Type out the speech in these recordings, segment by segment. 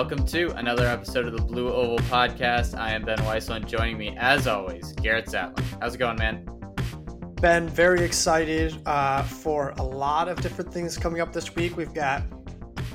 welcome to another episode of the Blue Oval Podcast. I am Ben Weisland. Joining me, as always, Garrett Zatlin. How's it going, man? Ben, very excited uh, for a lot of different things coming up this week. We've got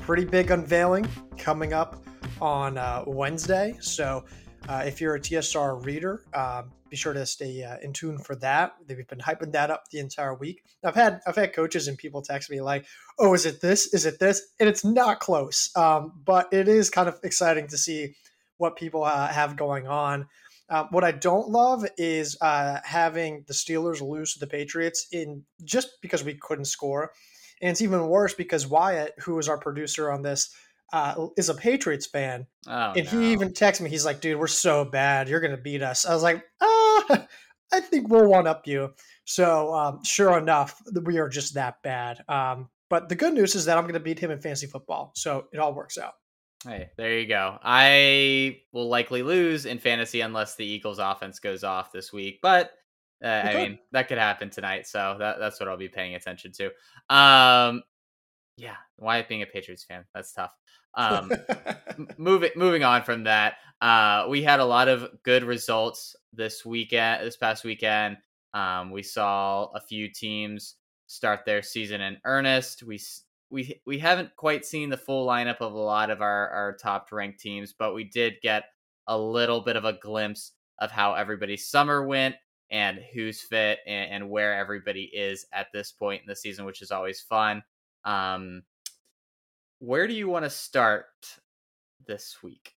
pretty big unveiling coming up on uh, Wednesday. So uh, if you're a TSR reader, um, be sure to stay uh, in tune for that. We've been hyping that up the entire week. I've had I've had coaches and people text me like, "Oh, is it this? Is it this?" And it's not close, um, but it is kind of exciting to see what people uh, have going on. Um, what I don't love is uh, having the Steelers lose to the Patriots in just because we couldn't score, and it's even worse because Wyatt, who is our producer on this, uh, is a Patriots fan, Oh, and no. he even texted me. He's like, "Dude, we're so bad. You're gonna beat us." I was like, "Ah, I think we'll one up you." So, um, sure enough, we are just that bad. Um, but the good news is that I'm gonna beat him in fantasy football, so it all works out. Hey, there you go. I will likely lose in fantasy unless the Eagles' offense goes off this week, but uh, I mean that could happen tonight, so that, that's what I'll be paying attention to. Um, yeah, Wyatt being a Patriots fan, that's tough. Um, moving moving on from that, uh, we had a lot of good results this weekend. This past weekend, um, we saw a few teams start their season in earnest. We we we haven't quite seen the full lineup of a lot of our our top ranked teams, but we did get a little bit of a glimpse of how everybody's summer went and who's fit and, and where everybody is at this point in the season, which is always fun. Um, where do you want to start this week?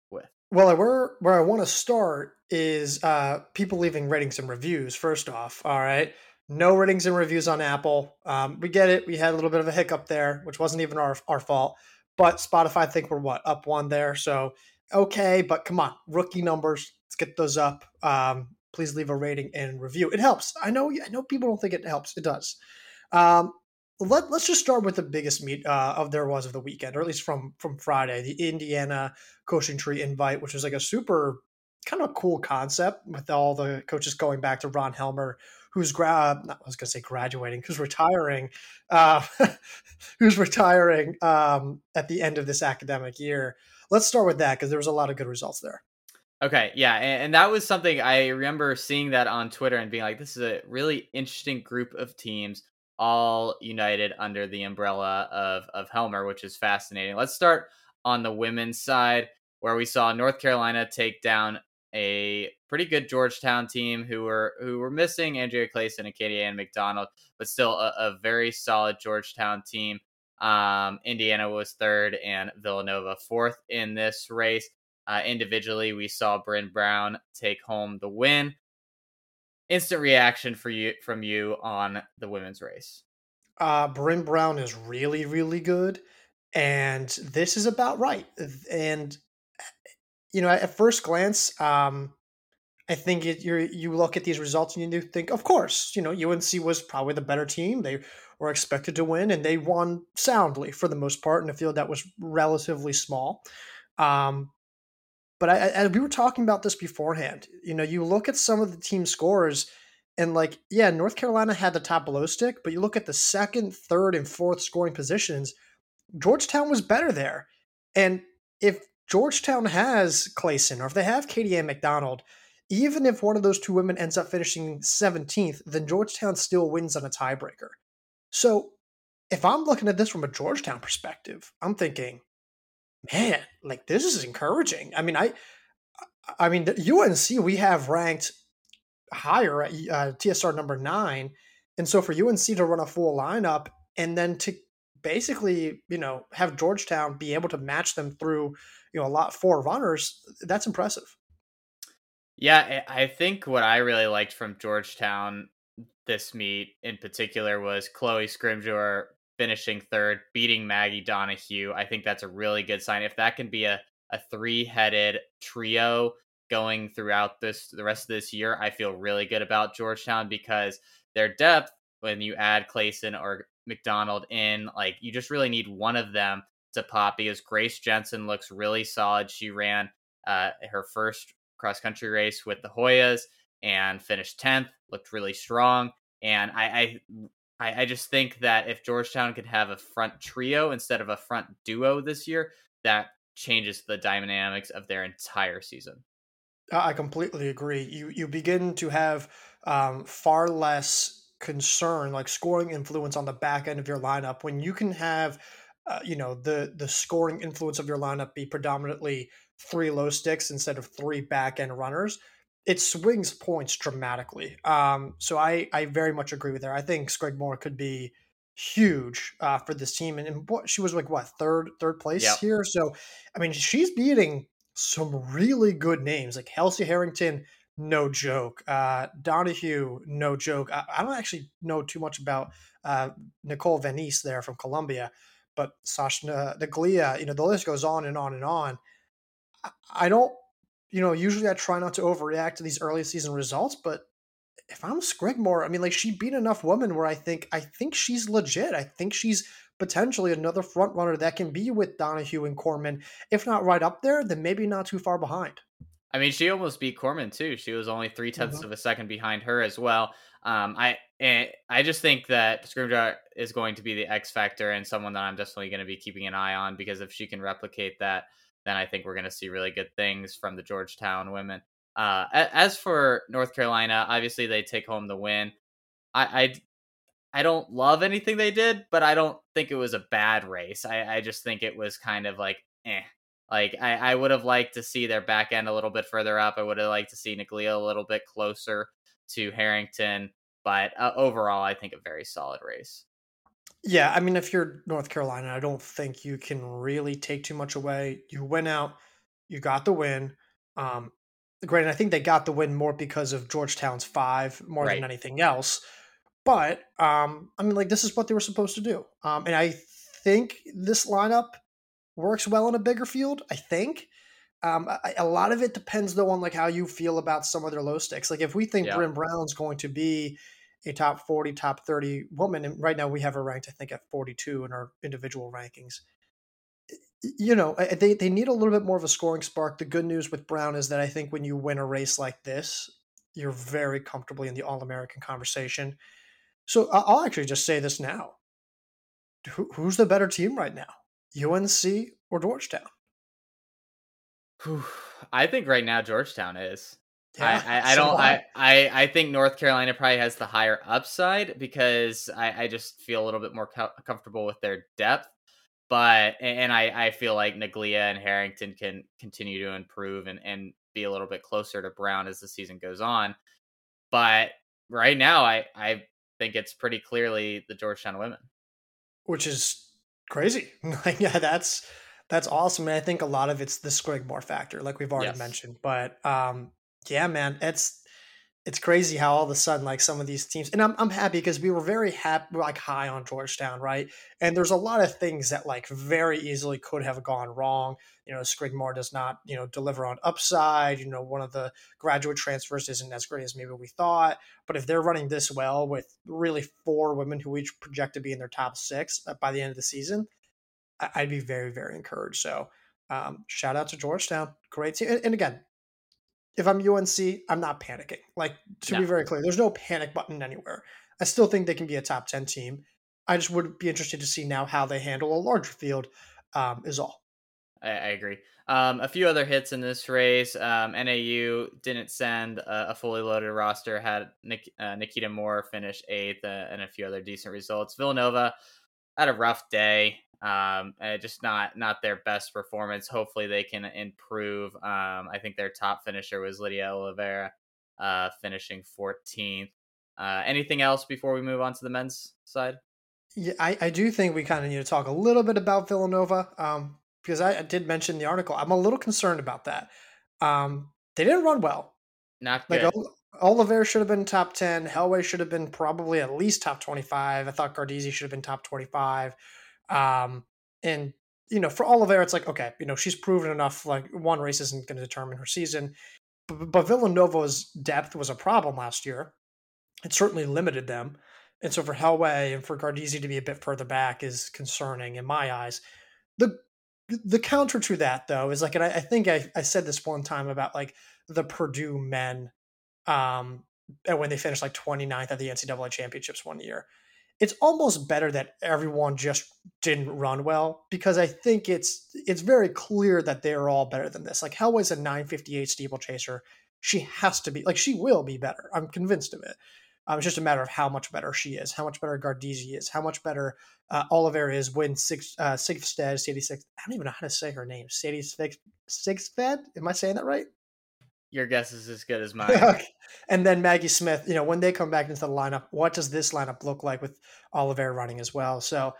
Well, where where I want to start is uh, people leaving ratings and reviews. First off, all right, no ratings and reviews on Apple. Um, we get it. We had a little bit of a hiccup there, which wasn't even our our fault. But Spotify, I think we're what up one there. So okay, but come on, rookie numbers. Let's get those up. Um, please leave a rating and review. It helps. I know. I know people don't think it helps. It does. Um, let, let's just start with the biggest meet uh, of there was of the weekend, or at least from from Friday, the Indiana coaching tree invite, which was like a super kind of cool concept with all the coaches going back to Ron Helmer, who's gra- not, I was going to say graduating, who's retiring, uh, who's retiring um, at the end of this academic year. Let's start with that because there was a lot of good results there. Okay, yeah, and, and that was something I remember seeing that on Twitter and being like, this is a really interesting group of teams, all united under the umbrella of of Helmer, which is fascinating. Let's start on the women's side, where we saw North Carolina take down a pretty good Georgetown team who were who were missing Andrea Clayson and Katie Ann McDonald, but still a, a very solid Georgetown team. Um, Indiana was third and Villanova fourth in this race. Uh, individually, we saw Bryn Brown take home the win. Instant reaction for you from you on the women's race. Uh, Bryn Brown is really, really good, and this is about right. And you know, at first glance, um, I think it, you you look at these results and you think, of course, you know, UNC was probably the better team. They were expected to win, and they won soundly for the most part in a field that was relatively small. Um, but I, I, we were talking about this beforehand. You know, you look at some of the team scores, and like, yeah, North Carolina had the top below stick, but you look at the second, third, and fourth scoring positions, Georgetown was better there. And if Georgetown has Clayson, or if they have Katie Ann McDonald, even if one of those two women ends up finishing 17th, then Georgetown still wins on a tiebreaker. So if I'm looking at this from a Georgetown perspective, I'm thinking, man, like this is encouraging. I mean, I, I mean, the UNC we have ranked higher at uh, TSR number nine, and so for UNC to run a full lineup and then to basically, you know, have Georgetown be able to match them through, you know, a lot four runners, that's impressive. Yeah, I think what I really liked from Georgetown this meet in particular was Chloe Scrimgeour finishing third, beating Maggie Donahue. I think that's a really good sign. If that can be a, a three headed trio going throughout this the rest of this year, I feel really good about Georgetown because their depth, when you add Clayson or McDonald in, like you just really need one of them to pop because Grace Jensen looks really solid. She ran uh, her first cross country race with the Hoyas and finished 10th, looked really strong. And I, I, I just think that if Georgetown could have a front trio instead of a front duo this year, that changes the dynamics of their entire season. I completely agree. You you begin to have um, far less concern, like scoring influence on the back end of your lineup, when you can have, uh, you know, the the scoring influence of your lineup be predominantly three low sticks instead of three back end runners. It swings points dramatically. Um, so I I very much agree with her. I think Scrimgeour could be huge uh, for this team, and, and what she was like what third third place yep. here. So I mean, she's beating some really good names like Halsey Harrington, no joke. Uh, Donahue, no joke. I, I, don't actually know too much about uh, Nicole Venice there from Columbia, but Sasha Naglia, you know, the list goes on and on and on. I, I don't, you know, usually I try not to overreact to these early season results, but if I'm Scrimgeour, I mean, like she beat enough women where I think I think she's legit. I think she's potentially another front runner that can be with Donahue and Corman. If not right up there, then maybe not too far behind. I mean, she almost beat Corman too. She was only three tenths mm-hmm. of a second behind her as well. Um, I eh, I just think that Scrimgeour is going to be the X factor and someone that I'm definitely going to be keeping an eye on because if she can replicate that, then I think we're going to see really good things from the Georgetown women. Uh, as for North Carolina, obviously they take home the win. I, I, I don't love anything they did, but I don't think it was a bad race. I, I just think it was kind of like, eh. Like I, I would have liked to see their back end a little bit further up. I would have liked to see Naglia a little bit closer to Harrington, but uh, overall, I think a very solid race. Yeah, I mean, if you're North Carolina, I don't think you can really take too much away. You went out, you got the win. Um, Granted, I think they got the win more because of Georgetown's five more right. than anything else. But um, I mean, like this is what they were supposed to do, um, and I think this lineup works well in a bigger field. I think. Um, I, a lot of it depends though on like how you feel about some of their low sticks. Like if we think yeah. Bryn Brown's going to be a top 40, top 30 woman, and right now we have her ranked, I think, at 42 in our individual rankings you know, they, they need a little bit more of a scoring spark. The good news with Brown is that I think when you win a race like this, you're very comfortably in the All American conversation. So I'll actually just say this now. Who, who's the better team right now, UNC or Georgetown? I think right now Georgetown is. Yeah, I, I, I don't I, I I think North Carolina probably has the higher upside because I, I just feel a little bit more co- comfortable with their depth but and I, I feel like Naglia and Harrington can continue to improve and, and be a little bit closer to Brown as the season goes on. But right now I, I think it's pretty clearly the Georgetown women. Which is crazy. like yeah, that's that's awesome. And I think a lot of it's the Scrimgeour factor, like we've already yes. mentioned. But um yeah, man, it's it's crazy how all of a sudden like some of these teams and I'm, I'm happy because we were very happy like high on georgetown right? And there's a lot of things that like very easily could have gone wrong. You know Scrimgeour does not you know deliver on upside you know one of the graduate transfers isn't as great as maybe we thought. But if they're running this well with really four women who each project to be in their top six uh, by the end of the season i'd be very very encouraged. So um, shout out to georgetown. Great team and again if I'm UNC, I'm not panicking. Like to no. be very clear, there's no panic button anywhere. I still think they can be a top ten team. I just would be interested to see now how they handle a larger field. Um, is all. I, I agree. Um, a few other hits in this race. Um, NAU didn't send a, a, fully loaded roster. Had Nick, uh, Nikita Moore finish eighth, uh, and a few other decent results. Villanova had a rough day um, just not not their best performance. Hopefully, they can improve. Um, I think their top finisher was Lydia Olivere, uh, finishing 14th. Uh, anything else before we move on to the men's side? Yeah, I, I do think we kind of need to talk a little bit about Villanova um, because I, I did mention the article. I'm a little concerned about that. Um, they didn't run well. Not good. Like Olivere should have been top 10. Hellway should have been probably at least top 25. I thought Gardizzi should have been top 25. Um, and you know, for Olivere, it's like okay, you know, she's proven enough. Like one race isn't going to determine her season, but, but Villanova's depth was a problem last year. It certainly limited them, and so for Hellway and for Gardizzi to be a bit further back is concerning in my eyes. The the counter to that though is like, and I, I think I, I said this one time about like the Purdue men, um, and when they finished like 29th at the NCAA championships one year it's almost better that everyone just didn't run well because I think it's it's very clear that they're all better than this. Like Hell is a 958 steeplechaser. She has to be like she will be better. I'm convinced of it. Um, it's just a matter of how much better she is, how much better Gardezi is, how much better uh, Oliver is when six uh, Sigfstead, Sadie Six. I don't even know how to say her name. Sadie Six Sigfstead. Am I saying that right? Your guess is as good as mine. okay. And then Maggie Smith. You know, when they come back into the lineup, what does this lineup look like with Oliver running as well? So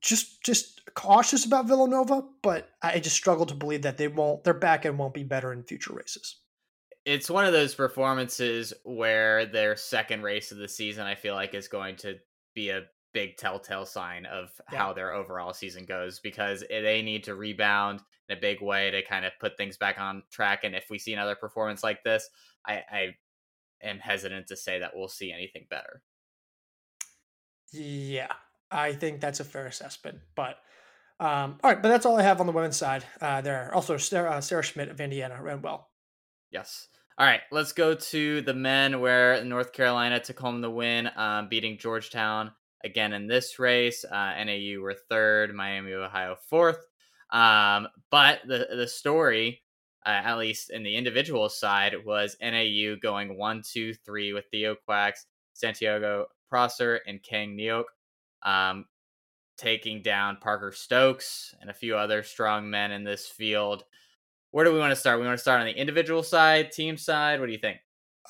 just just cautious about Villanova, but I just struggle to believe that they won't. Their back end won't be better in future races it's one of those performances where their second race of the season, I feel like, is going to be a big telltale sign of yeah. how their overall season goes because they need to rebound in a big way to kind of put things back on track. And if we see another performance like this, I, I am hesitant to say that we'll see anything better. Yeah, I think that's a fair assessment. But um, all right, but that's all I have on the women's side. Uh, there also Sarah, uh, Sarah Schmidt of Indiana ran well. Yes. All right, let's go to the men where North Carolina took home the win, um, beating Georgetown again in this race. Uh, NAU were third, Miami, Ohio fourth. Um, but the the story, uh, at least in the individual side, was NAU going one, two, three with Theo Quax, Santiago Prosser, and Kang Nyoak, um, taking down Parker Stokes and a few other strong men in this field where do we want to start? We want to start on the individual side, team side. What do you think?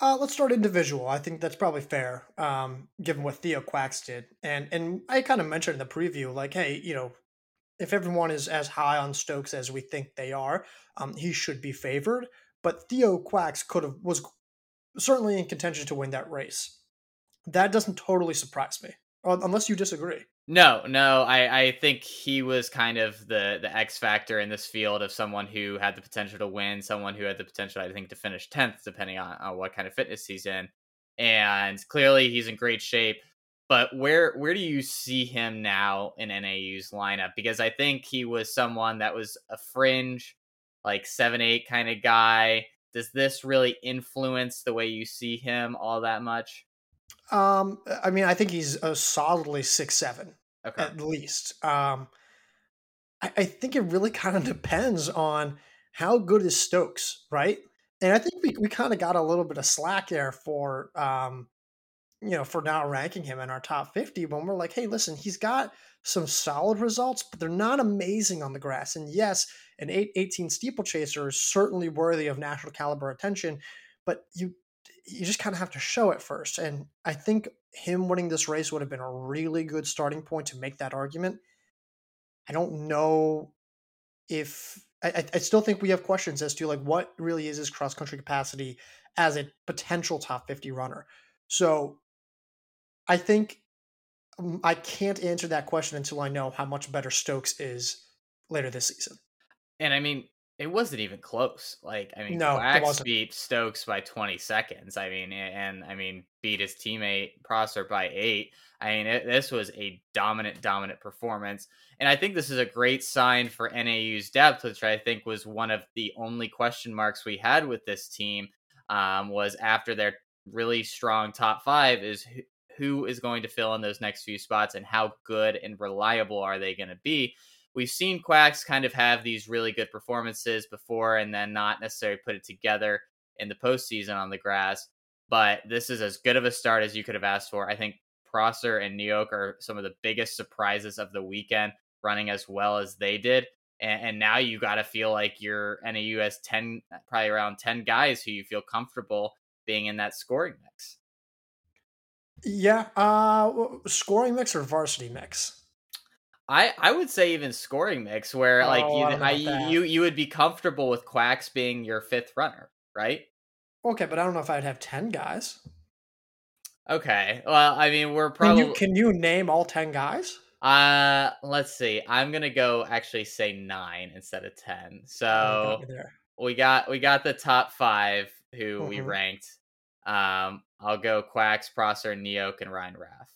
Uh, let's start individual. I think that's probably fair, um, given what Theo Quax did. And and I kind of mentioned in the preview, like, hey, you know, if everyone is as high on Stokes as we think they are, um, he should be favored. But Theo Quax could have was certainly in contention to win that race. That doesn't totally surprise me, unless you disagree. No, no, I, I think he was kind of the the X factor in this field of someone who had the potential to win, someone who had the potential, I think, to finish tenth, depending on, on what kind of fitness he's in. And clearly, he's in great shape. But where where do you see him now in NAU's lineup? Because I think he was someone that was a fringe, like seven eight kind of guy. Does this really influence the way you see him all that much? Um, I mean, I think he's a solidly six seven okay. at least. Um, I, I think it really kind of depends on how good is Stokes, right? And I think we, we kind of got a little bit of slack there for um, you know, for now ranking him in our top 50 when we're like, hey, listen, he's got some solid results, but they're not amazing on the grass. And yes, an 8 18 steeplechaser is certainly worthy of national caliber attention, but you you just kind of have to show it first. And I think him winning this race would have been a really good starting point to make that argument. I don't know if I, I still think we have questions as to like what really is his cross country capacity as a potential top 50 runner. So I think um, I can't answer that question until I know how much better Stokes is later this season. And I mean, it wasn't even close. Like, I mean, no, Quax beat Stokes by 20 seconds. I mean, and I mean, beat his teammate Prosser by eight. I mean, it, this was a dominant, dominant performance. And I think this is a great sign for NAU's depth, which I think was one of the only question marks we had with this team. Um, was after their really strong top five is who, who is going to fill in those next few spots and how good and reliable are they going to be we've seen Quax kind of have these really good performances before and then not necessarily put it together in the postseason on the grass. But this is as good of a start as you could have asked for. I think Prosser and Nyoak are some of the biggest surprises of the weekend, running as well as they did. And, and now you got to feel like your NAU has 10, probably around 10 guys who you feel comfortable being in that scoring mix. Yeah. Uh, scoring mix or varsity mix? I I would say even scoring mix where oh, like you I, you you would be comfortable with Quax being your fifth runner, right? Okay, but I don't know if I'd have ten guys. Okay, well, I mean, we're probably. Can you, can you name all ten guys? Uh, let's see. I'm gonna go actually say nine instead of ten. Oh, so we got we got the top five who mm-hmm. we ranked. Um, I'll go Quax, Prosser, Nyoak, and Ryan Raff,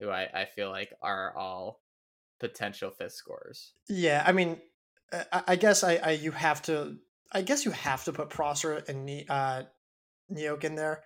who I I feel like are all potential fifth scorers. Yeah, I mean, I, I guess I, I, you have to. I guess you have to put Prosser and uh, Nyoak in there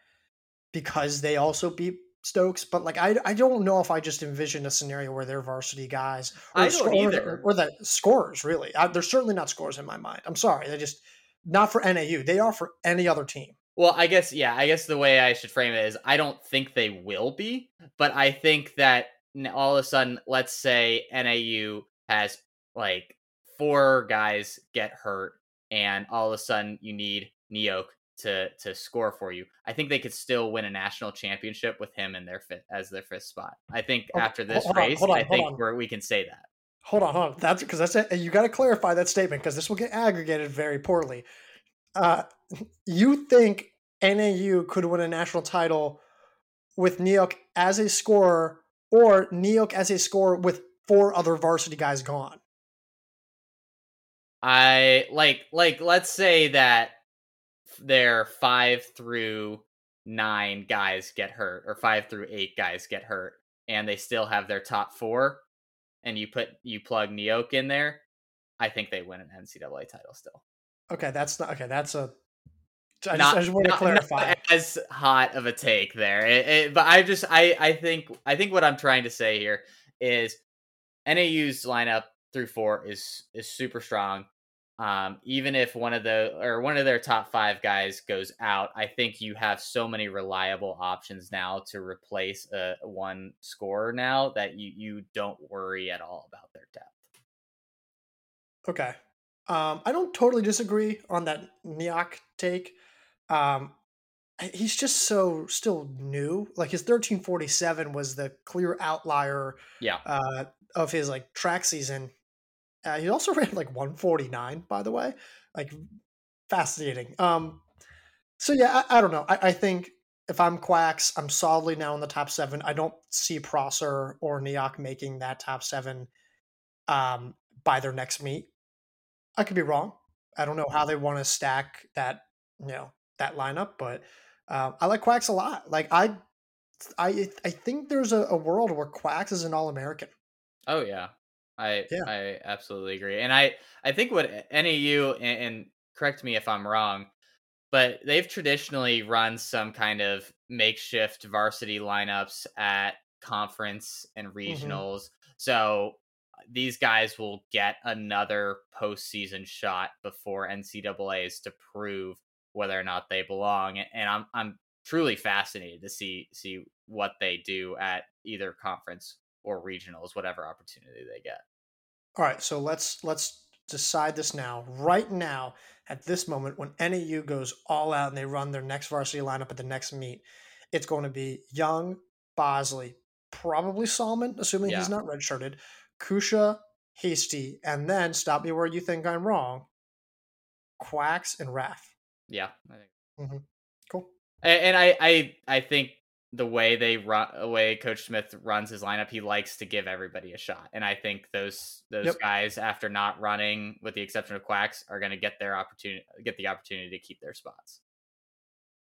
because they also beat Stokes, but like I, I don't know if I just envision a scenario where they're varsity guys or, I don't either. or, or the scorers really. I, they're certainly not scorers in my mind. I'm sorry, they just not for NAU. They are for any other team. Well, I guess yeah. I guess the way I should frame it is I don't think they will be, but I think that all of a sudden, let's say NAU has like four guys get hurt, and all of a sudden you need Nyoak to to score for you. I think they could still win a national championship with him in their fifth as their fifth spot. I think okay, after this race, on, on, I think where we can say that. Hold on, hold on. That's because that's it. You got to clarify that statement because this will get aggregated very poorly. Uh, you think NAU could win a national title with Nyoak as a scorer, or Nyoak as a scorer with four other varsity guys gone? I like like let's say that their five through nine guys get hurt, or five through eight guys get hurt, and they still have their top four, and you put you plug Nyoak in there, I think they win an NCAA title still. Okay, that's not okay. That's a. I not, just, I just want to clarify. as hot of a take there, it, it, but I just I I think I think what I'm trying to say here is NAU's lineup through four is is super strong. Um, even if one of the or one of their top five guys goes out, I think you have so many reliable options now to replace a one scorer now that you you don't worry at all about their depth. Okay, um, I don't totally disagree on that Nyoak take. Um, he's just so still new. Like his 1347 was the clear outlier. Yeah. Uh, of his like track season uh, he also ran like 149, by the way. Like fascinating. Um, so yeah, I, I don't know. I, I, think if I'm Quax, I'm solidly now in the top seven. I don't see Prosser or Nyoak making that top seven um, by their next meet. I could be wrong. I don't know how they want to stack that, you know, that lineup, but uh, I like Quax a lot. Like I, I, I think there's a, a world where Quax is an All American. Oh yeah, I yeah. I absolutely agree, and I I think what NAU and, and correct me if I'm wrong, but they've traditionally run some kind of makeshift varsity lineups at conference and mm-hmm. regionals. Mm-hmm. So these guys will get another postseason shot before NCAA's to prove whether or not they belong. And I'm I'm truly fascinated to see see what they do at either conference or regionals, whatever opportunity they get. All right, so let's let's decide this now. Right now, at this moment, when NAU goes all out and they run their next varsity lineup at the next meet, it's going to be Young, Bosley, probably Salmon, assuming yeah. he's not redshirted, Kusche, Hasty, and then stop me where you think I'm wrong. Quax and Raff. Yeah, mm-hmm. Cool. And, and I, I, I think the way they run, the way Coach Smith runs his lineup, he likes to give everybody a shot, and I think those those yep. guys, after not running, with the exception of Quax, are going to get their opportunity, get the opportunity to keep their spots.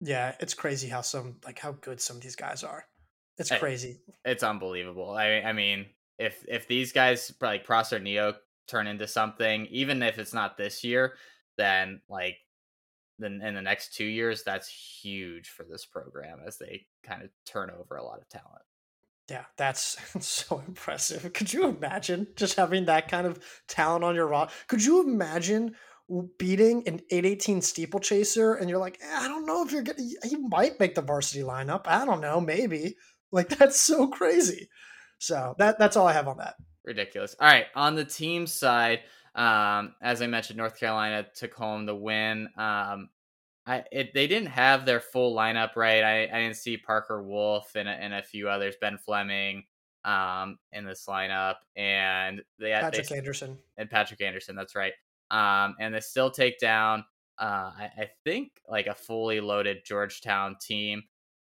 Yeah, it's crazy how some like how good some of these guys are. It's crazy. it's unbelievable. I I mean, if if these guys like Prosser Neo turn into something, even if it's not this year, then like then in the next two years, that's huge for this program as they kind of turn over a lot of talent. Yeah, that's so impressive. Could you imagine just having that kind of talent on your roster? Could you imagine beating an 818 steeplechaser and you're like, eh, I don't know if you're getting, he might make the varsity lineup. I don't know, maybe. Like, that's so crazy. So that that's all I have on that. Ridiculous. All right, on the team side, um, as I mentioned, North Carolina took home the win. Um, I it, they didn't have their full lineup right. I, I didn't see Parker Wolfe and a, and a few others, Ben Fleming, um, in this lineup, and they Patrick they, Anderson and Patrick Anderson. That's right. Um, and they still take down. Uh, I, I think like a fully loaded Georgetown team.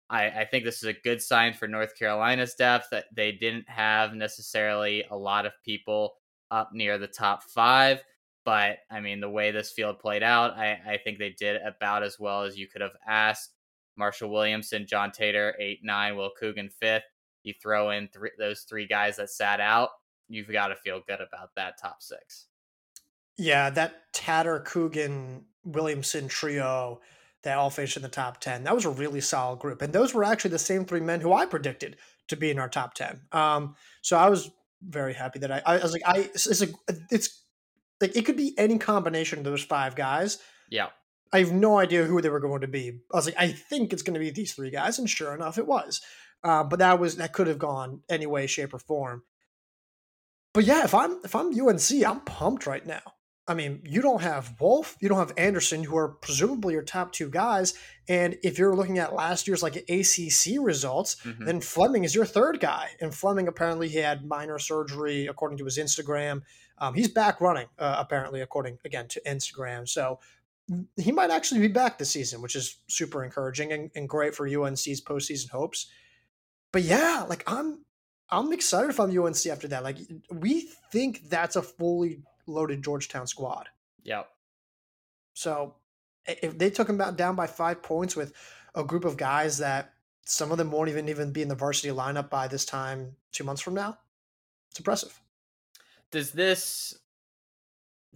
I, I think this is a good sign for North Carolina's depth that they didn't have necessarily a lot of people up near the top five. But I mean, the way this field played out, I, I think they did about as well as you could have asked. Marshall Williamson, John Tater, eight, nine, Will Coogan, fifth. You throw in those three guys that sat out, you've got to feel good about that top six. Yeah, that Tatter, Coogan, Williamson trio that all finished in the top 10. That was a really solid group. And those were actually the same three men who I predicted to be in our top 10. Um, so I was very happy that I, I was like, I, it's, a, it's like, it could be any combination of those five guys. Yeah. I have no idea who they were going to be. I was like, I think it's going to be these three guys. And sure enough, it was. Uh, but that was, that could have gone any way, shape, or form. But yeah, if I'm, if I'm UNC, I'm pumped right now. I mean, you don't have Wolfe, you don't have Anderson, who are presumably your top two guys. And if you're looking at last year's like ACC results, mm-hmm. then Fleming is your third guy. And Fleming apparently he had minor surgery according to his Instagram. Um, he's back running uh, apparently according again to Instagram. So he might actually be back this season, which is super encouraging and, and great for UNC's postseason hopes. But yeah, like I'm I'm excited if I'm UNC after that. Like we think that's a fully loaded Georgetown squad. Yep. So if they took them down by five points with a group of guys that some of them won't even even be in the varsity lineup by this time two months from now, it's impressive. Does this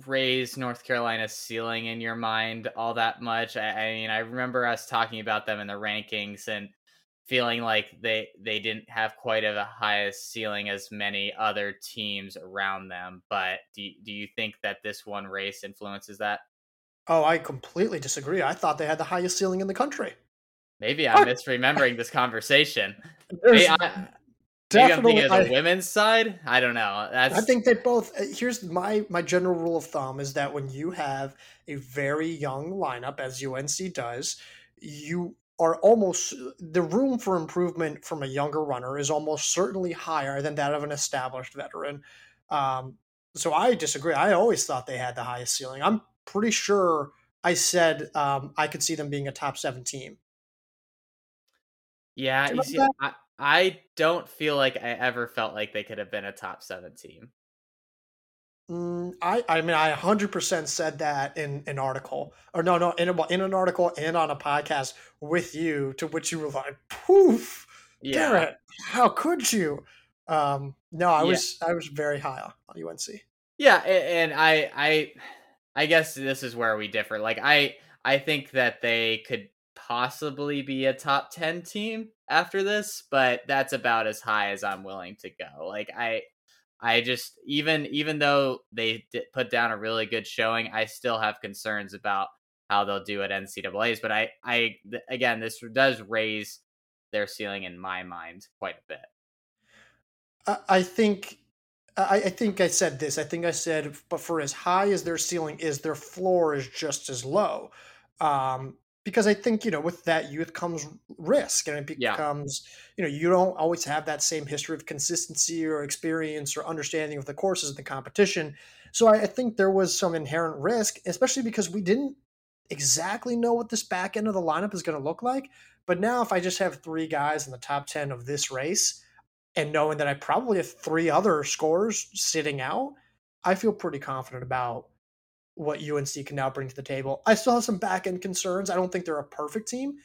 raise North Carolina's ceiling in your mind all that much? I, I mean, I remember us talking about them in the rankings and feeling like they they didn't have quite of a highest ceiling as many other teams around them. But do do you think that this one race influences that? Oh, I completely disagree. I thought they had the highest ceiling in the country. Maybe I'm misremembering this conversation. Maybe, I, maybe I'm thinking of the women's side. I don't know. That's... I think they both. Uh, here's my my general rule of thumb is that when you have a very young lineup, as UNC does, you are almost the room for improvement from a younger runner is almost certainly higher than that of an established veteran. Um, so I disagree. I always thought they had the highest ceiling. I'm pretty sure I said um, I could see them being a top seven team. Yeah, you see, I, I don't feel like I ever felt like they could have been a top seven team. Mm, I I mean I 100% said that in an article or no no in a, in an article and on a podcast with you to which you were like poof yeah. Garrett how could you um no I yeah. was I was very high on UNC yeah and I I I guess this is where we differ like I I think that they could possibly be a top 10 team after this but that's about as high as I'm willing to go like I I just even even though they put down a really good showing, I still have concerns about how they'll do at NCAA's. But I I again, this does raise their ceiling in my mind quite a bit. I think I, I think I said this. I think I said, but for as high as their ceiling is, their floor is just as low. Um, because I think you know with that youth comes risk, and it becomes yeah. you know you don't always have that same history of consistency or experience or understanding of the courses and the competition. So I, I think there was some inherent risk, especially because we didn't exactly know what this back end of the lineup is going to look like. But now, if I just have three guys in the top ten of this race, and knowing that I probably have three other scores sitting out, I feel pretty confident about what UNC can now bring to the table. I still have some back end concerns. I don't think they're a perfect team,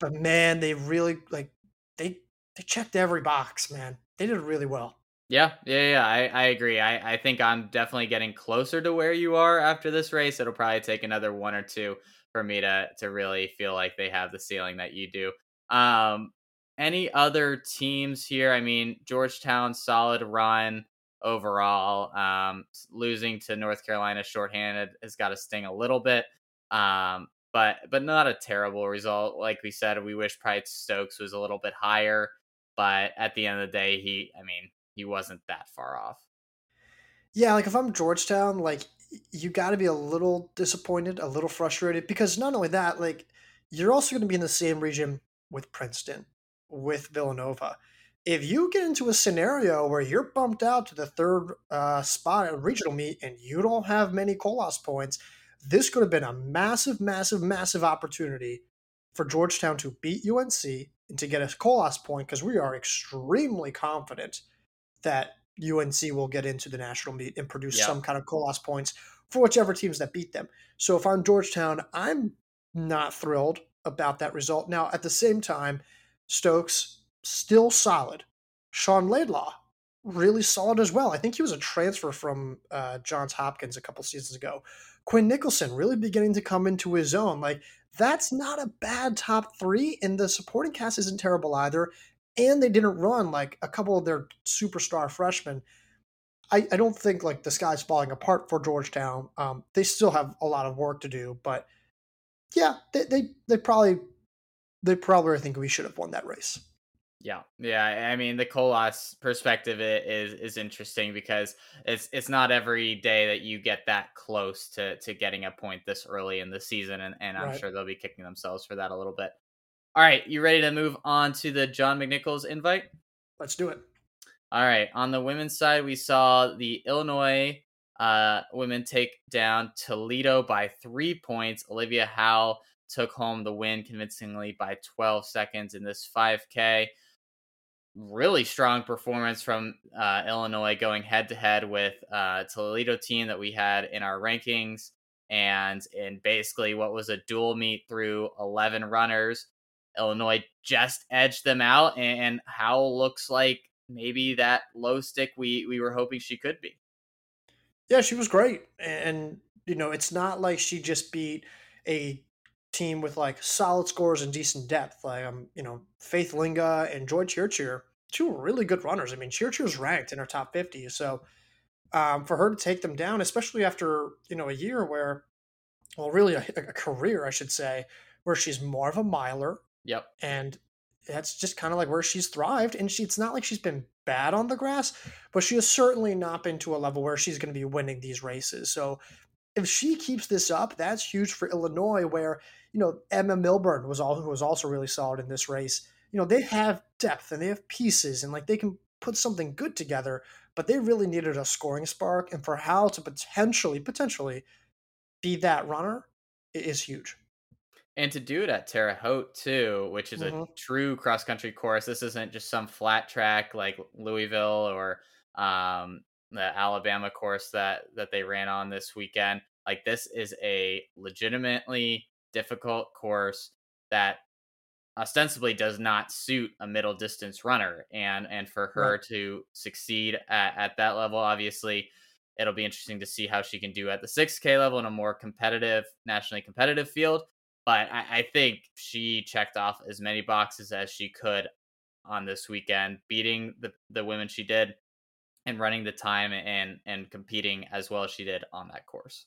but man, they really like they they checked every box, man. They did really well. Yeah, yeah, yeah. I, I agree. I, I think I'm definitely getting closer to where you are after this race. It'll probably take another one or two for me to to really feel like they have the ceiling that you do. Um, any other teams here? I mean, Georgetown, solid run overall. Um, losing to North Carolina shorthanded has got to sting a little bit, um, but but not a terrible result. Like we said, we wish Price Stokes was a little bit higher, but at the end of the day, he I mean he wasn't that far off. Yeah, like if I'm Georgetown, like you got to be a little disappointed, a little frustrated because not only that, like you're also going to be in the same region with Princeton, with Villanova if you get into a scenario where you're bumped out to the third uh, spot at a regional meet and you don't have many Kolas points, this could have been a massive, massive, massive opportunity for Georgetown to beat UNC and to get a Kolas point because we are extremely confident that UNC will get into the national meet and produce yeah. some kind of Kolas points for whichever teams that beat them. So if I'm Georgetown, I'm not thrilled about that result. Now, at the same time, Stokes still solid. Sean Laidlaw, really solid as well. I think he was a transfer from uh, Johns Hopkins a couple seasons ago. Quinn Nicholson really beginning to come into his own. Like That's not a bad top three, and the supporting cast isn't terrible either. And they didn't run like a couple of their superstar freshmen. I, I don't think like the sky's falling apart for Georgetown. Um, they still have a lot of work to do, but yeah, they they, they probably they probably think we should have won that race. Yeah, yeah. I mean, the Kolas perspective is is interesting because it's it's not every day that you get that close to to getting a point this early in the season, and, and I'm right. sure they'll be kicking themselves for that a little bit. All right, you ready to move on to the John McNichols invite? Let's do it. All right, on the women's side, we saw the Illinois uh, women take down Toledo by three points. Olivia Howell took home the win convincingly by 12 seconds in this 5K really strong performance from uh, Illinois going head to head with uh, Toledo team that we had in our rankings, and in basically what was a dual meet through eleven runners. Illinois just edged them out, and Howell looks like maybe that low stick we we were hoping she could be. Yeah, she was great, and you know it's not like she just beat a team with like solid scores and decent depth. Like um, you know, Faith Linga and Joy Chirchir, two really good runners. I mean, Chirchir's ranked in her top fifty, so um, for her to take them down, especially after you know a year where, well, really a, a career, I should say, where she's more of a miler. Yep. And that's just kind of like where she's thrived. And she, it's not like she's been bad on the grass, but she has certainly not been to a level where she's going to be winning these races. So if she keeps this up, that's huge for Illinois, where you know Emma Milburn was all who was also really solid in this race. You know they have depth and they have pieces and like they can put something good together, but they really needed a scoring spark. And for Hal to potentially potentially be that runner is huge. And to do it at Terre Haute too, which is mm-hmm. a true cross country course. This isn't just some flat track like Louisville or um, the Alabama course that that they ran on this weekend. Like this is a legitimately difficult course that ostensibly does not suit a middle distance runner and and for her right. to succeed at, at that level obviously it'll be interesting to see how she can do at the 6k level in a more competitive nationally competitive field but I, I think she checked off as many boxes as she could on this weekend beating the the women she did and running the time and and competing as well as she did on that course.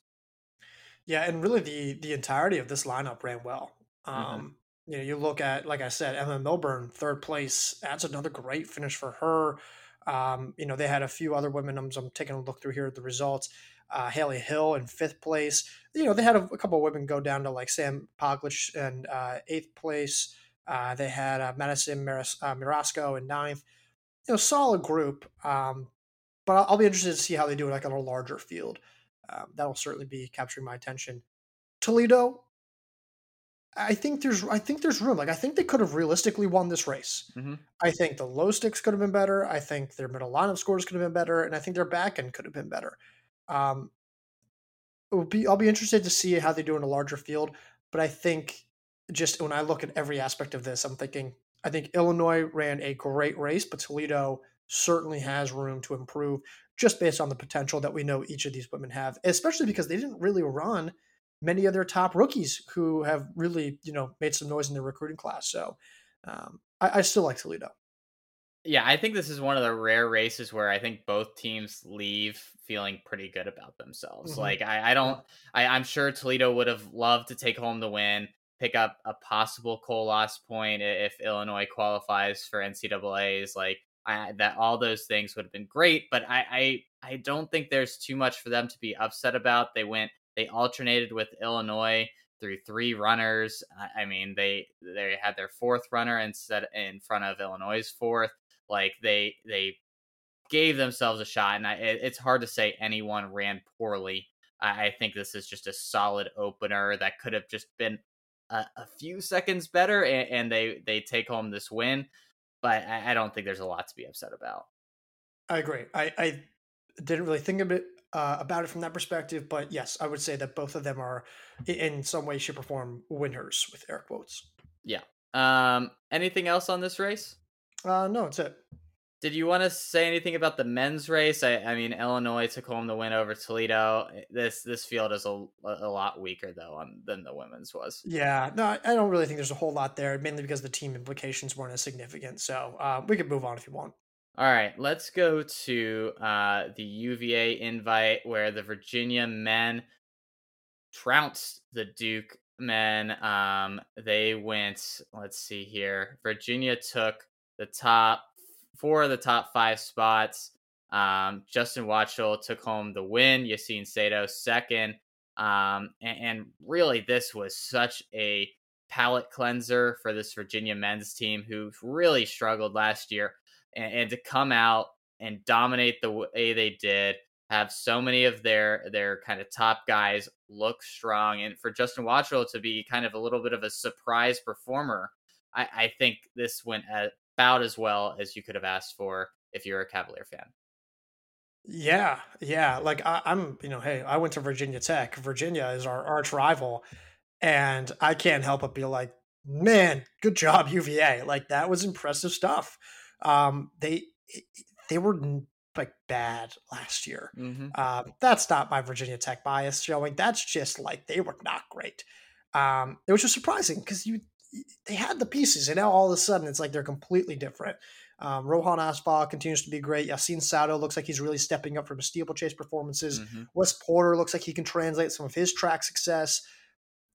Yeah, and really the the entirety of this lineup ran well. Mm-hmm. Um, mm-hmm. You know, you look at like I said, Emma Milburn, third place. That's another great finish for her. Um, you know, they had a few other women. I'm, I'm taking a look through here at the results. Uh, Haley Hill in fifth place. You know, they had a, a, couple of women go down to like Sam Poglich in uh, eighth place. Uh, they had uh, Madison Miras- uh, Mirasco in ninth. You know, solid group. Um, but I'll, I'll, be interested to see how they do it like on a larger field. Um, that'll certainly be capturing my attention. Toledo, I think there's I think there's room. Like I think they could have realistically won this race. Mm-hmm. I think the low sticks could have been better. I think their middle lineup scores could have been better, and I think their back end could have been better. Um, it will be I'll be interested to see how they do in a larger field. But I think just when I look at every aspect of this, I'm thinking I think Illinois ran a great race, but Toledo certainly has room to improve just based on the potential that we know each of these women have, especially because they didn't really run many of their top rookies who have really, you know, made some noise in their recruiting class. So um, I, I still like Toledo. Yeah, I think this is one of the rare races where I think both teams leave feeling pretty good about themselves. Mm-hmm. Like I, I don't I, I'm sure Toledo would have loved to take home the win, pick up a possible Kolas point if Illinois qualifies for NCAA's. Like I, that all those things would have been great, but I, I I don't think there's too much for them to be upset about. They went they alternated with Illinois through three runners. I mean, they they had their fourth runner instead in front of Illinois' fourth. Like they they gave themselves a shot, and I, it, it's hard to say anyone ran poorly. I, I, think this is just a solid opener that could have just been a, few seconds better, and, and, they they take home this win. But I, I, don't think there's a lot to be upset about. I agree. I, I didn't really think of it uh, about it from that perspective. But yes, I would say that both of them are in some way, shape, or form winners with air quotes. Yeah. Um. Anything else on this race? Uh, no, it's it. Did you want to say anything about the men's race? I, I mean, Illinois took home the win over Toledo. This this field is a, a lot weaker though on, than the women's was. Yeah, no, I don't really think there's a whole lot there, mainly because the team implications weren't as significant. So uh, we could move on if you want. All right, let's go to uh, the UVA invite where the Virginia men trounced the Duke men. Um, they went. Let's see here. Virginia took the top four of the top five spots. Um, Justin Wachtel took home the win. Yasin Sado second. Um, and, and, really, this was such a palate cleanser for this Virginia men's team who really struggled last year. And, and to come out and dominate the way they did, have so many of their their kind of top guys look strong, and for Justin Wachtel to be kind of a little bit of a surprise performer, I, I think this went about as well as you could have asked for if you're a Cavalier fan. Yeah, yeah. Like I, am you know, hey, I went to Virginia Tech. Virginia is our arch rival, and I can't help but be like, man, good job UVA. Like that was impressive stuff. Um, they they were like bad last year. Mm-hmm. Um, that's not my Virginia Tech bias showing. That's just like they were not great. Um, it was just surprising because you they had the pieces, and now all of a sudden it's like they're completely different. Um, Rohann Asfaw continues to be great. Yasin Sado looks like he's really stepping up from his steeplechase performances. Mm-hmm. Wes Porter looks like he can translate some of his track success.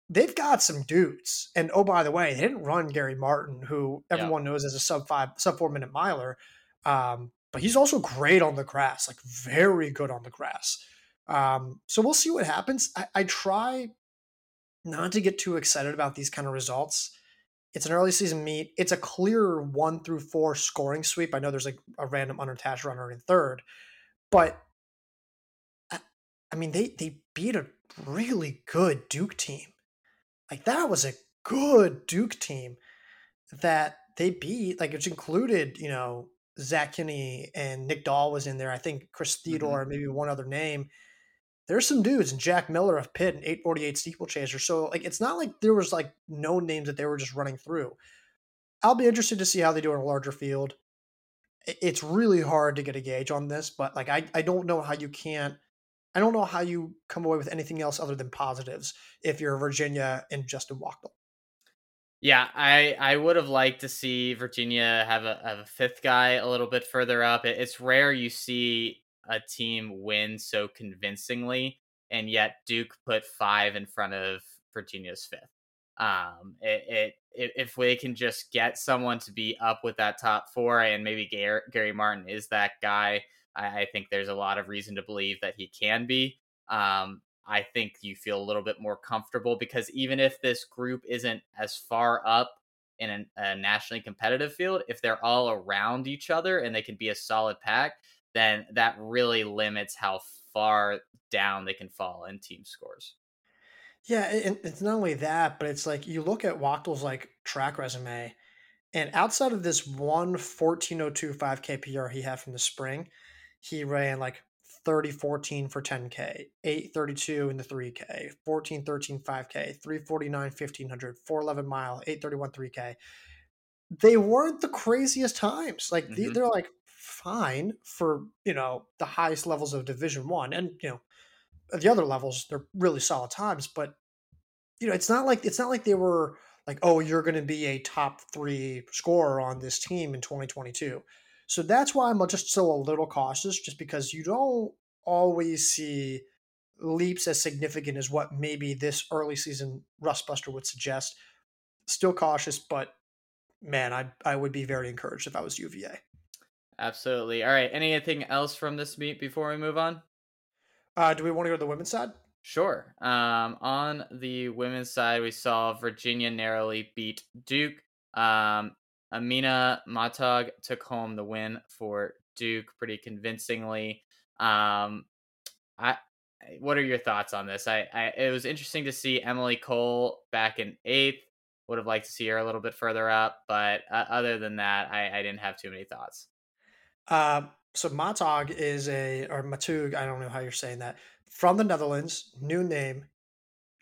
They've got some dudes. And oh, by the way, they didn't run Gary Martin, who everyone yeah. knows as a sub five, sub four minute miler. Um, but he's also great on the grass, like very good on the grass. Um, so we'll see what happens. I, I try not to get too excited about these kind of results it's an early season meet. It's a clear one through four scoring sweep. I know there's like a random unattached runner in third, but I mean they they beat a really good Duke team. Like that was a good Duke team that they beat. Like which included you know Zach Kinney and Nick Dahl was in there. I think Chris mm-hmm. Theodore mm-hmm. maybe one other name there's some dudes and Jack Miller of Pitt and 848 steeplechaser. So like it's not like there was like no names that they were just running through. I'll be interested to see how they do in a larger field. It's really hard to get a gauge on this, but like I, I don't know how you can't I don't know how you come away with anything else other than positives if you're Virginia and Justin Wachtel. Yeah, I I would have liked to see Virginia have a have a fifth guy a little bit further up. It's rare you see a team win so convincingly, and yet Duke put five in front of Virginia's fifth. Um, it, it if they can just get someone to be up with that top four, and maybe Gary, Gary Martin is that guy, I, I, think there's a lot of reason to believe that he can be. Um, I think you feel a little bit more comfortable because even if this group isn't as far up in a, a nationally competitive field, if they're all around each other and they can be a solid pack, then that really limits how far down they can fall in team scores. Yeah, and it's not only that, but it's like you look at Wachtel's like track resume, and outside of this one 1402 5K PR he had from the spring, he ran like 30 14 for 10K, 832 in the 3K, 14 13 5K, 349 1500, 411 mile, 831 3K. They weren't the craziest times. Like mm-hmm. they're like fine for you know the highest levels of division one and you know the other levels they're really solid times but you know it's not like it's not like they were like oh you're going to be a top three scorer on this team in 2022 so that's why i'm just so a little cautious just because you don't always see leaps as significant as what maybe this early season rust buster would suggest. Still cautious but man i i would be very encouraged if i was uva Absolutely. All right. Anything else from this meet before we move on? Uh, do we want to go to the women's side? Sure. Um, on the women's side, we saw Virginia narrowly beat Duke. Um, Amina Maatoug took home the win for Duke pretty convincingly. Um, I, what are your thoughts on this? I, I, it was interesting to see Emily Cole back in eighth. Would have liked to see her a little bit further up, but uh, other than that, I, I didn't have too many thoughts. Uh, so Matog is a or Matug, I don't know how you're saying that, from the Netherlands, new name.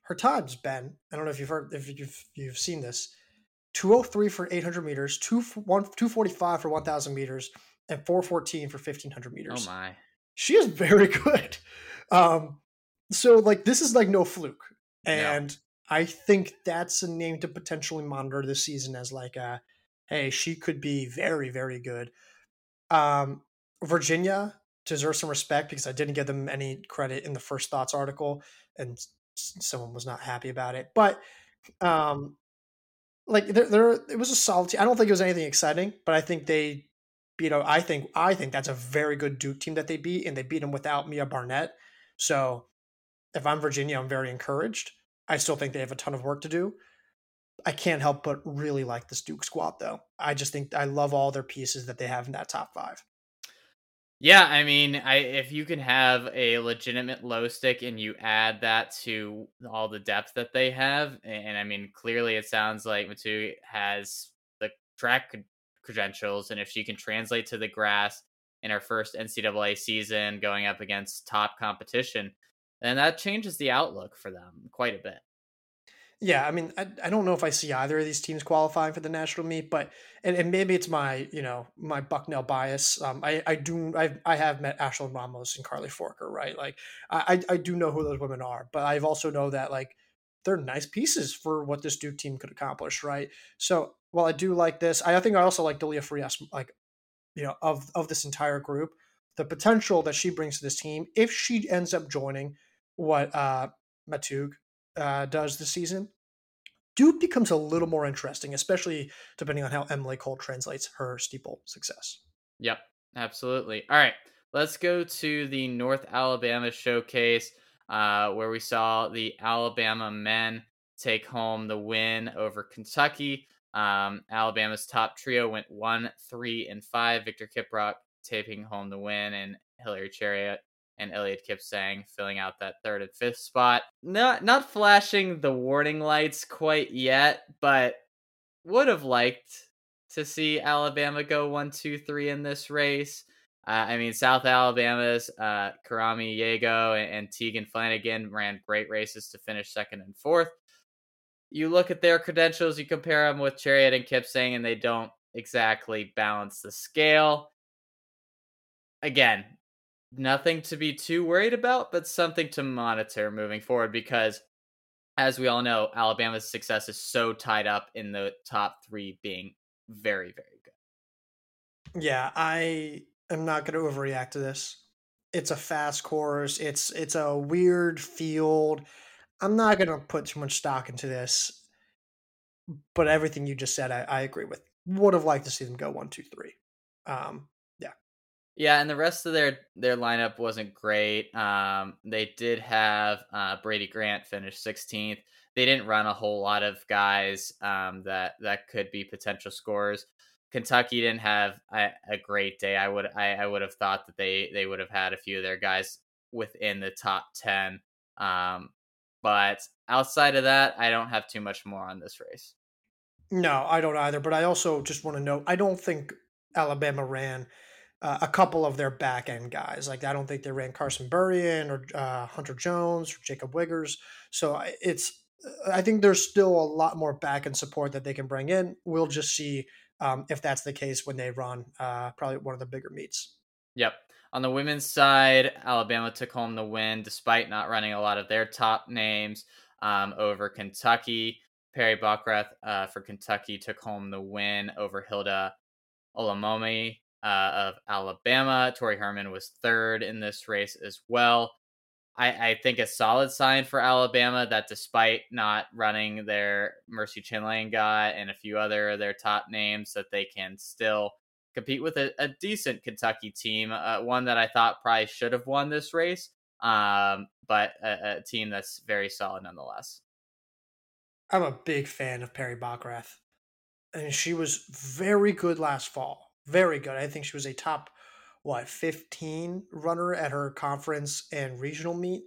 Her times, Ben. I don't know if you've heard if you've you've seen this. 203 for 800 meters, 2 1 245 for 1000 meters, and 414 for 1500 meters. Oh my. She is very good. Um, so like this is like no fluke. And no. I think that's a name to potentially monitor this season as like a hey, she could be very, very good. Um, Virginia deserves some respect because I didn't give them any credit in the first thoughts article, and someone was not happy about it. But um, like there, there, it was a solid. Team. I don't think it was anything exciting, but I think they, you know, I think I think that's a very good Duke team that they beat, and they beat them without Mia Barnett. So if I'm Virginia, I'm very encouraged. I still think they have a ton of work to do. I can't help but really like this Duke squad, though. I just think I love all their pieces that they have in that top five. Yeah, I mean, I if you can have a legitimate low stick and you add that to all the depth that they have, and I mean, clearly it sounds like Metu has the track credentials, and if she can translate to the grass in her first NCAA season, going up against top competition, then that changes the outlook for them quite a bit. Yeah, I mean, I, I don't know if I see either of these teams qualifying for the national meet, but and, and maybe it's my you know my Bucknell bias. Um, I I do I I have met Ashlyn Ramos and Carly Forker, right? Like I I do know who those women are, but I've also know that like they're nice pieces for what this Duke team could accomplish, right? So while I do like this, I, I think I also like Delia Frias, like you know of of this entire group, the potential that she brings to this team if she ends up joining what uh Maatoug uh, does this season, Duke becomes a little more interesting, especially depending on how Emily Cole translates her steeple success. Yep, absolutely. All right, let's go to the North Alabama showcase uh, where we saw the Alabama men take home the win over Kentucky. Um, Alabama's top trio went one, three, and five. Victor Kiprop taping home the win, and Hillary Cheruiyot and Elliot Kipsang filling out that third and fifth spot. Not not flashing the warning lights quite yet, but would have liked to see Alabama go one, two, three in this race. Uh, I mean, South Alabama's uh, Karami Yago and, and Tegan Flanagan ran great races to finish second and fourth. You look at their credentials, you compare them with Cheruiyot and Kipsang, and they don't exactly balance the scale. Again, nothing to be too worried about, but something to monitor moving forward because, as we all know, Alabama's success is so tied up in the top three being very, very good. Yeah, I am not going to overreact to this. It's a fast course. It's it's a weird field. I'm not going to put too much stock into this, but everything you just said, I, I agree with. Would have liked to see them go one, two, three. Um, yeah, and the rest of their their lineup wasn't great. Um, they did have uh, Brady Grant finish 16th. They didn't run a whole lot of guys um, that that could be potential scorers. Kentucky didn't have a, a great day. I would I, I, would have thought that they they would have had a few of their guys within the top 10. Um, but outside of that, I don't have too much more on this race. No, I don't either. But I also just want to note I don't think Alabama ran uh, a couple of their back end guys. Like I don't think they ran Carson Burrion or uh, Hunter Jones or Jacob Wiggers. So it's I think there's still a lot more back end support that they can bring in. We'll just see um, if that's the case when they run uh, probably one of the bigger meets. Yep. On the women's side, Alabama took home the win despite not running a lot of their top names um, over Kentucky. Perri Bockrath uh, for Kentucky took home the win over Hilda Olemomoi uh, of Alabama. Tori Herman was third in this race as well. I, I, think a solid sign for Alabama that despite not running their Mercy Chelangat and a few other of their top names, that they can still compete with a, a decent Kentucky team. Uh, one that I thought probably should have won this race, um, but a, a, team that's very solid nonetheless. I'm a big fan of Perri Bockrath, and she was very good last fall very good. I think she was a top what 15 runner at her conference and regional meet.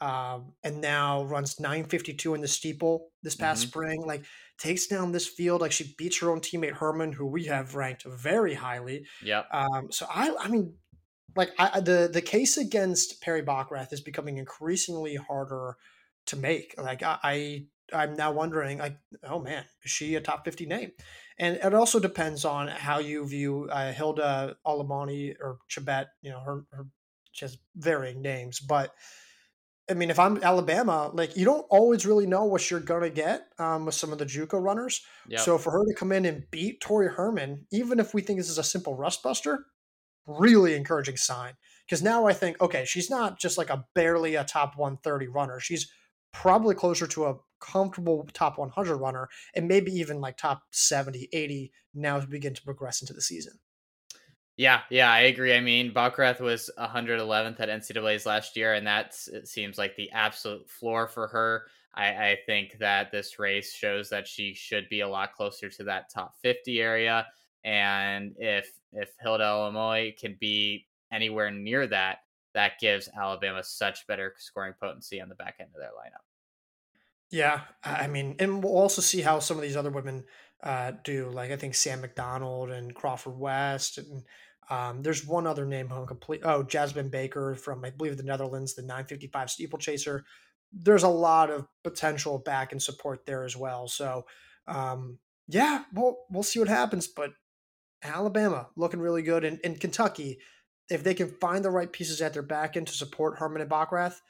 Um, and now runs 952 in the steeple this past mm-hmm. spring. Like takes down this field. Like she beats her own teammate Herman, who we have ranked very highly. Yeah. Um, so I, I mean, like I, the the case against Perri Bockrath is becoming increasingly harder to make. Like I, I I'm now wondering, like, oh man, is she a top 50 name? And it also depends on how you view uh, Hilda Olemomoi or Chebet. You know, her, her she has varying names, but I mean, if I'm Alabama, like you don't always really know what you're gonna get um, with some of the JUCO runners. Yep. So for her to come in and beat Tori Herman, even if we think this is a simple rust buster, really encouraging sign. Because now I think, okay, she's not just like a barely a top 130 runner. She's probably closer to a comfortable top 100 runner and maybe even like top 70, 80 now we begin to progress into the season. Yeah, yeah, I agree. I mean, Bockrath was 111th at NCAA's last year, and that seems like the absolute floor for her. I, I, think that this race shows that she should be a lot closer to that top 50 area. And if if Hilda Olemomoi can be anywhere near that, that gives Alabama such better scoring potency on the back end of their lineup. Yeah, I mean, and we'll also see how some of these other women uh, do. Like I think Sam McDonald and Crawford West, and um, there's one other name I'm complete. Oh, Jasmine Baker from I believe the Netherlands, the 955 steeplechaser. There's a lot of potential back and support there as well. So, um, yeah, we'll we'll see what happens. But Alabama looking really good, and, and Kentucky, if they can find the right pieces at their back end to support Herman and Bockrath,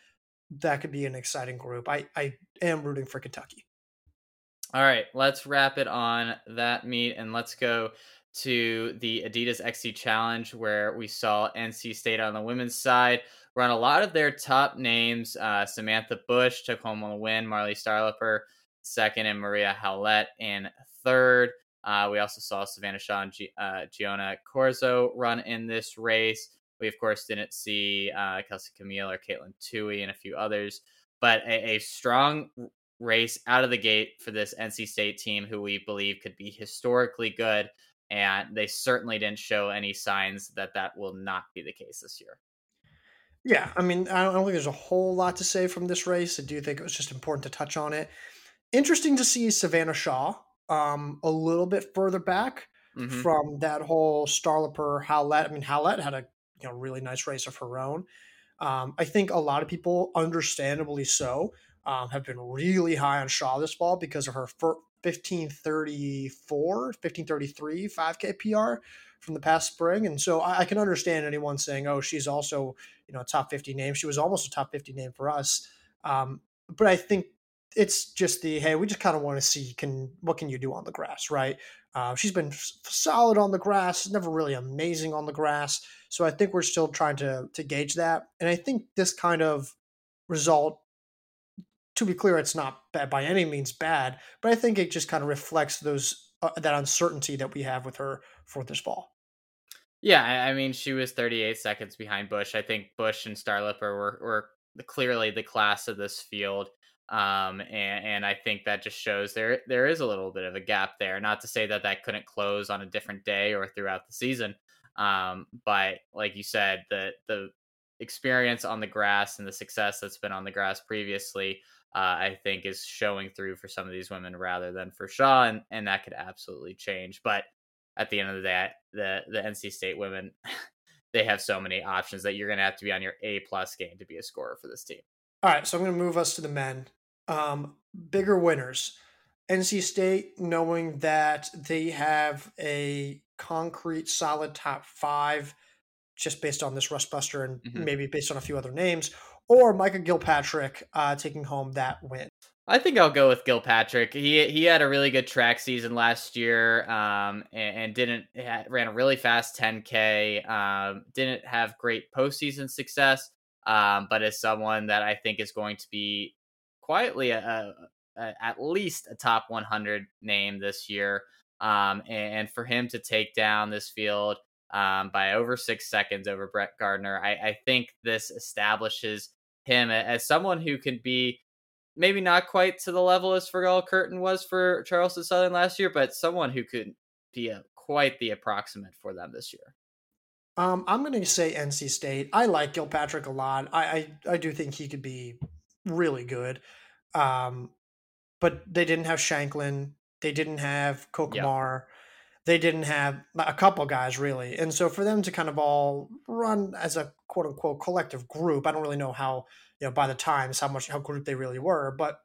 that could be an exciting group. I, I am rooting for Kentucky. All right, let's wrap it on that meet and let's go to the Adidas XC Challenge where we saw NC State on the women's side run a lot of their top names. Uh, Samantha Bush took home the win, Marlee Starliper second, and Maria Howlett in third. Uh, we also saw Savannah Shaw and G- uh, Giona Corzo run in this race. We, of course, didn't see uh, Kelsey Chmiel or Katelyn Tuohy and a few others, but a, a, strong race out of the gate for this NC State team, who we believe could be historically good. And they certainly didn't show any signs that that will not be the case this year. Yeah, I mean, I don't think there's a whole lot to say from this race. I do think it was just important to touch on it. Interesting to see Savannah Shaw um, a little bit further back mm-hmm. from that whole Starliper Howlett. I mean, Howlett had a you know really nice race of her own. Um, I think a lot of people, understandably so, um, have been really high on Shaw this fall because of her 1534, 1533 5K PR from the past spring. And so I, I, can understand anyone saying, oh, she's also, you know, a top 50 name. She was almost a top 50 name for us. Um, but I think it's just the hey, we just kind of want to see can what can you do on the grass, right? Uh, she's been solid on the grass, never really amazing on the grass. So I think we're still trying to to gauge that, and I think this kind of result. To be clear, it's not bad by any means bad, but I think it just kind of reflects those uh, that uncertainty that we have with her for this fall. Yeah, I mean, she was 38 seconds behind Bush. I think Bush and Starliper were, were clearly the class of this field. Um, and, and I think that just shows there there is a little bit of a gap there. Not to say that that couldn't close on a different day or throughout the season, um, but like you said, the the experience on the grass and the success that's been on the grass previously, uh, I think is showing through for some of these women rather than for Shaw, and, and that could absolutely change. But at the end of the day, the the NC State women, they have so many options that you're going to have to be on your A plus game to be a scorer for this team. All right, so I'm going to move us to the men. Um, bigger winners. NC State, knowing that they have a concrete, solid top five, just based on this Rust Buster and mm-hmm. maybe based on a few other names, or Micah Gilpatrick uh, taking home that win. I think I'll go with Gilpatrick. He he had a really good track season last year, um, and, and, didn't had, ran a really fast 10k. Um, didn't have great postseason success, um, but is someone that I think is going to be quietly a, at least a top 100 name this year. Um, and, and, for him to take down this field um, by over six seconds over Brett Gardner, I, I think this establishes him as someone who can be maybe not quite to the level as Fergal Curtin was for Charleston Southern last year, but someone who could be a, quite the approximate for them this year. Um, I'm going to say NC State. I like Gilpatrick a lot. I, I, I do think he could be really good. Um, but they didn't have Shanklin. They didn't have Kokomar. Yep. They didn't have a couple guys really. And so for them to kind of all run as a quote unquote collective group, I don't really know how, you know, by the times how much how group they really were, but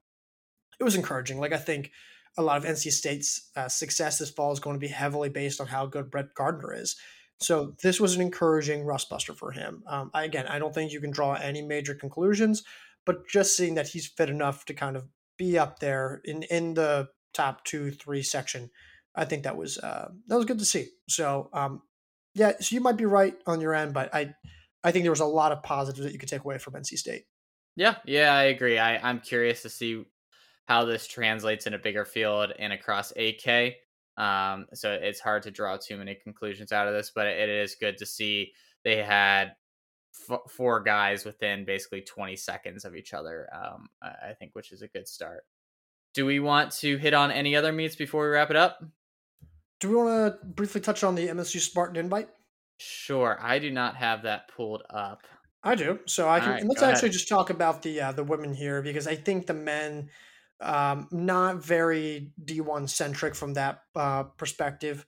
it was encouraging. Like I think a lot of NC State's uh, success this fall is going to be heavily based on how good Brett Gardner is. So this was an encouraging rust buster for him. Um, I, again, I don't think you can draw any major conclusions, but just seeing that he's fit enough to kind of be up there in in the top two three section, I think that was uh, that was good to see. So um, yeah, so you might be right on your end, but I I think there was a lot of positives that you could take away from NC State. Yeah, yeah, I agree. I, I'm curious to see how this translates in a bigger field and across 8K. Um, so it's hard to draw too many conclusions out of this, but it is good to see they had f- four guys within basically 20 seconds of each other. Um, I think, which is a good start. Do we want to hit on any other meets before we wrap it up? Do we want to briefly touch on the MSU Spartan invite? Sure. I do not have that pulled up. I do. So I can. Right, let's actually ahead. just talk about the uh, the women here because I think the men um, not very D1 centric from that uh, perspective.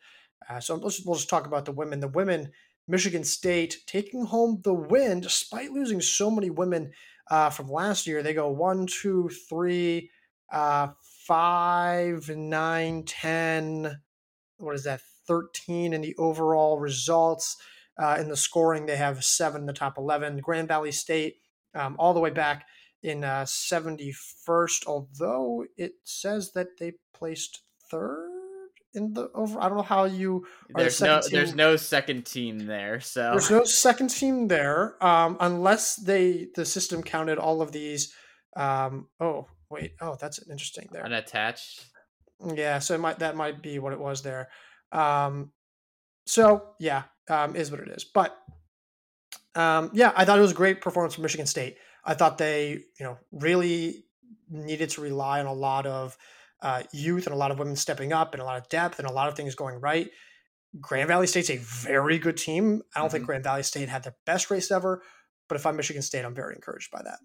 Uh, so let's, we'll just talk about the women. The women, Michigan State taking home the win despite losing so many women uh, from last year. They go one, two, three, uh, five, nine, ten. What is that? 13 in the overall results. Uh, in the scoring, they have seven in the top 11. Grand Valley State, um, all the way back in uh, 71st, although it says that they placed third in the over. I don't know how you. There's no team. there's no second team there, so there's no second team there, um, unless they the system counted all of these. Um, oh wait, oh that's interesting there. Unattached. Yeah, so it might that might be what it was there. Um, so yeah, um, is what it is. But um, yeah, I thought it was a great performance from Michigan State. I thought they, you know, really needed to rely on a lot of uh, youth and a lot of women stepping up and a lot of depth and a lot of things going right. Grand Valley State's a very good team. I don't mm-hmm. think Grand Valley State had their best race ever, but if I'm Michigan State, I'm very encouraged by that.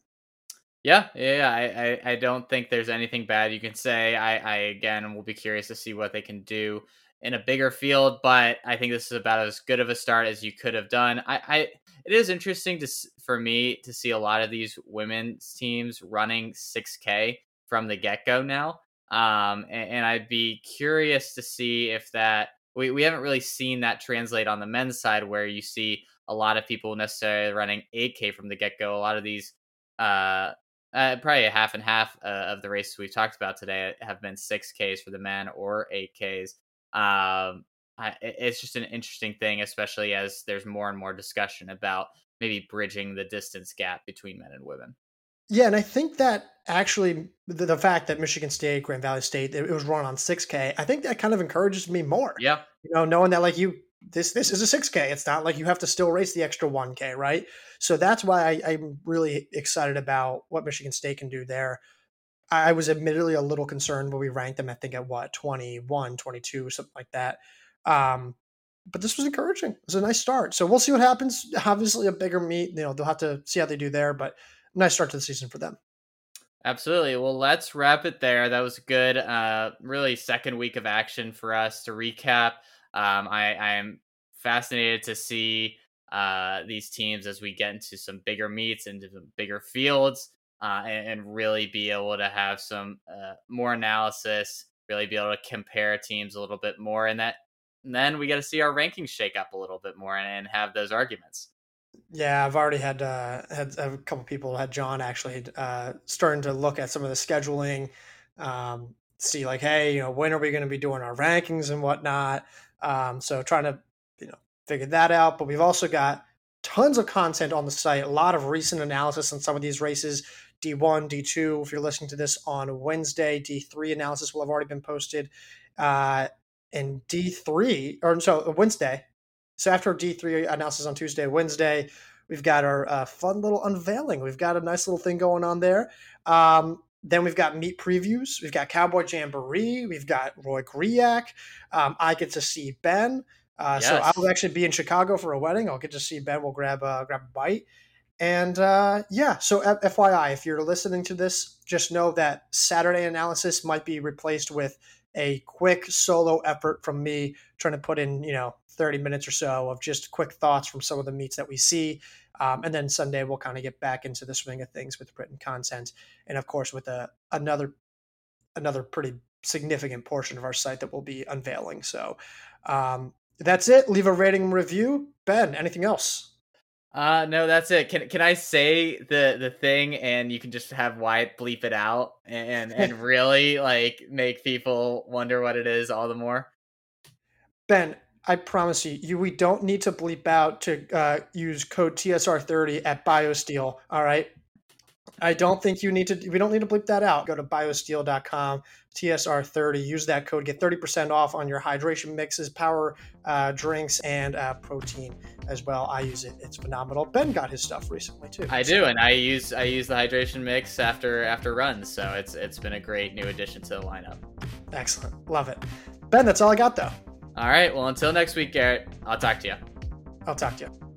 Yeah, yeah, I, I, I don't think there's anything bad you can say. I, I again will be curious to see what they can do in a bigger field, but I think this is about as good of a start as you could have done. I, I it is interesting to for me to see a lot of these women's teams running 6K from the get go now. Um, and, and, I'd be curious to see if that we, we haven't really seen that translate on the men's side where you see a lot of people necessarily running 8K from the get go. A lot of these, uh, uh, probably a half and half uh, of the races we've talked about today have been 6Ks for the men or 8Ks. Um, I, it's just an interesting thing, especially as there's more and more discussion about maybe bridging the distance gap between men and women. Yeah, and I think that actually the, the, fact that Michigan State, Grand Valley State, it was run on 6K, I think that kind of encourages me more. Yeah. You know, knowing that like you this this is a 6K. It's not like you have to still race the extra 1K, right? So that's why I, I'm really excited about what Michigan State can do there. I was admittedly a little concerned when we ranked them, I think at what, 21, 22, something like that. Um, but this was encouraging. It was a nice start. So we'll see what happens. Obviously, a bigger meet. You know, they'll have to see how they do there, but nice start to the season for them. Absolutely. Well, let's wrap it there. That was good. Uh, really, second week of action for us to recap. Um, I, I am fascinated to see uh, these teams as we get into some bigger meets, into some bigger fields, uh, and, and, really be able to have some uh, more analysis, really be able to compare teams a little bit more, and that and then we got to see our rankings shake up a little bit more and, and have those arguments. Yeah, I've already had uh, had a couple people had John actually uh, starting to look at some of the scheduling, um, see like, hey, you know, when are we going to be doing our rankings and whatnot? Um, so trying to you know figure that out. But we've also got tons of content on the site, a lot of recent analysis on some of these races. D1, D2. If you're listening to this on Wednesday, D3 analysis will have already been posted. Uh, in D3, or so Wednesday. So after D3 announces on Tuesday, Wednesday, we've got our uh, fun little unveiling. We've got a nice little thing going on there. Um, then we've got meet previews. We've got Cowboy Jamboree. We've got Roy Griak. Um, I get to see Ben. Uh, yes. So I'll actually be in Chicago for a wedding. I'll get to see Ben. We'll grab a, grab a bite. And uh, yeah, so F- FYI, if you're listening to this, just know that Saturday analysis might be replaced with a quick solo effort from me trying to put in, you know, 30 minutes or so of just quick thoughts from some of the meets that we see. Um, and then Sunday, we'll kind of get back into the swing of things with written content. And of course, with a, another another pretty significant portion of our site that we'll be unveiling. So um, that's it. Leave a rating review. Ben, anything else? Uh no, that's it. Can can I say the the thing and you can just have Wyatt bleep it out and and really like make people wonder what it is all the more? Ben, I promise you, you we don't need to bleep out to uh, use code TSR30 at BioSteel. All right. I don't think you need to. We don't need to bleep that out. Go to biosteel.com, TSR30. Use that code. Get 30% off on your hydration mixes, power uh, drinks, and uh, protein as well. I use it. It's phenomenal. Ben got his stuff recently too. I so. do, and I use I use the hydration mix after after runs. So it's it's been a great new addition to the lineup. Excellent. Love it. Ben, that's all I got though. All right. Well, until next week, Garrett. I'll talk to you. I'll talk to you.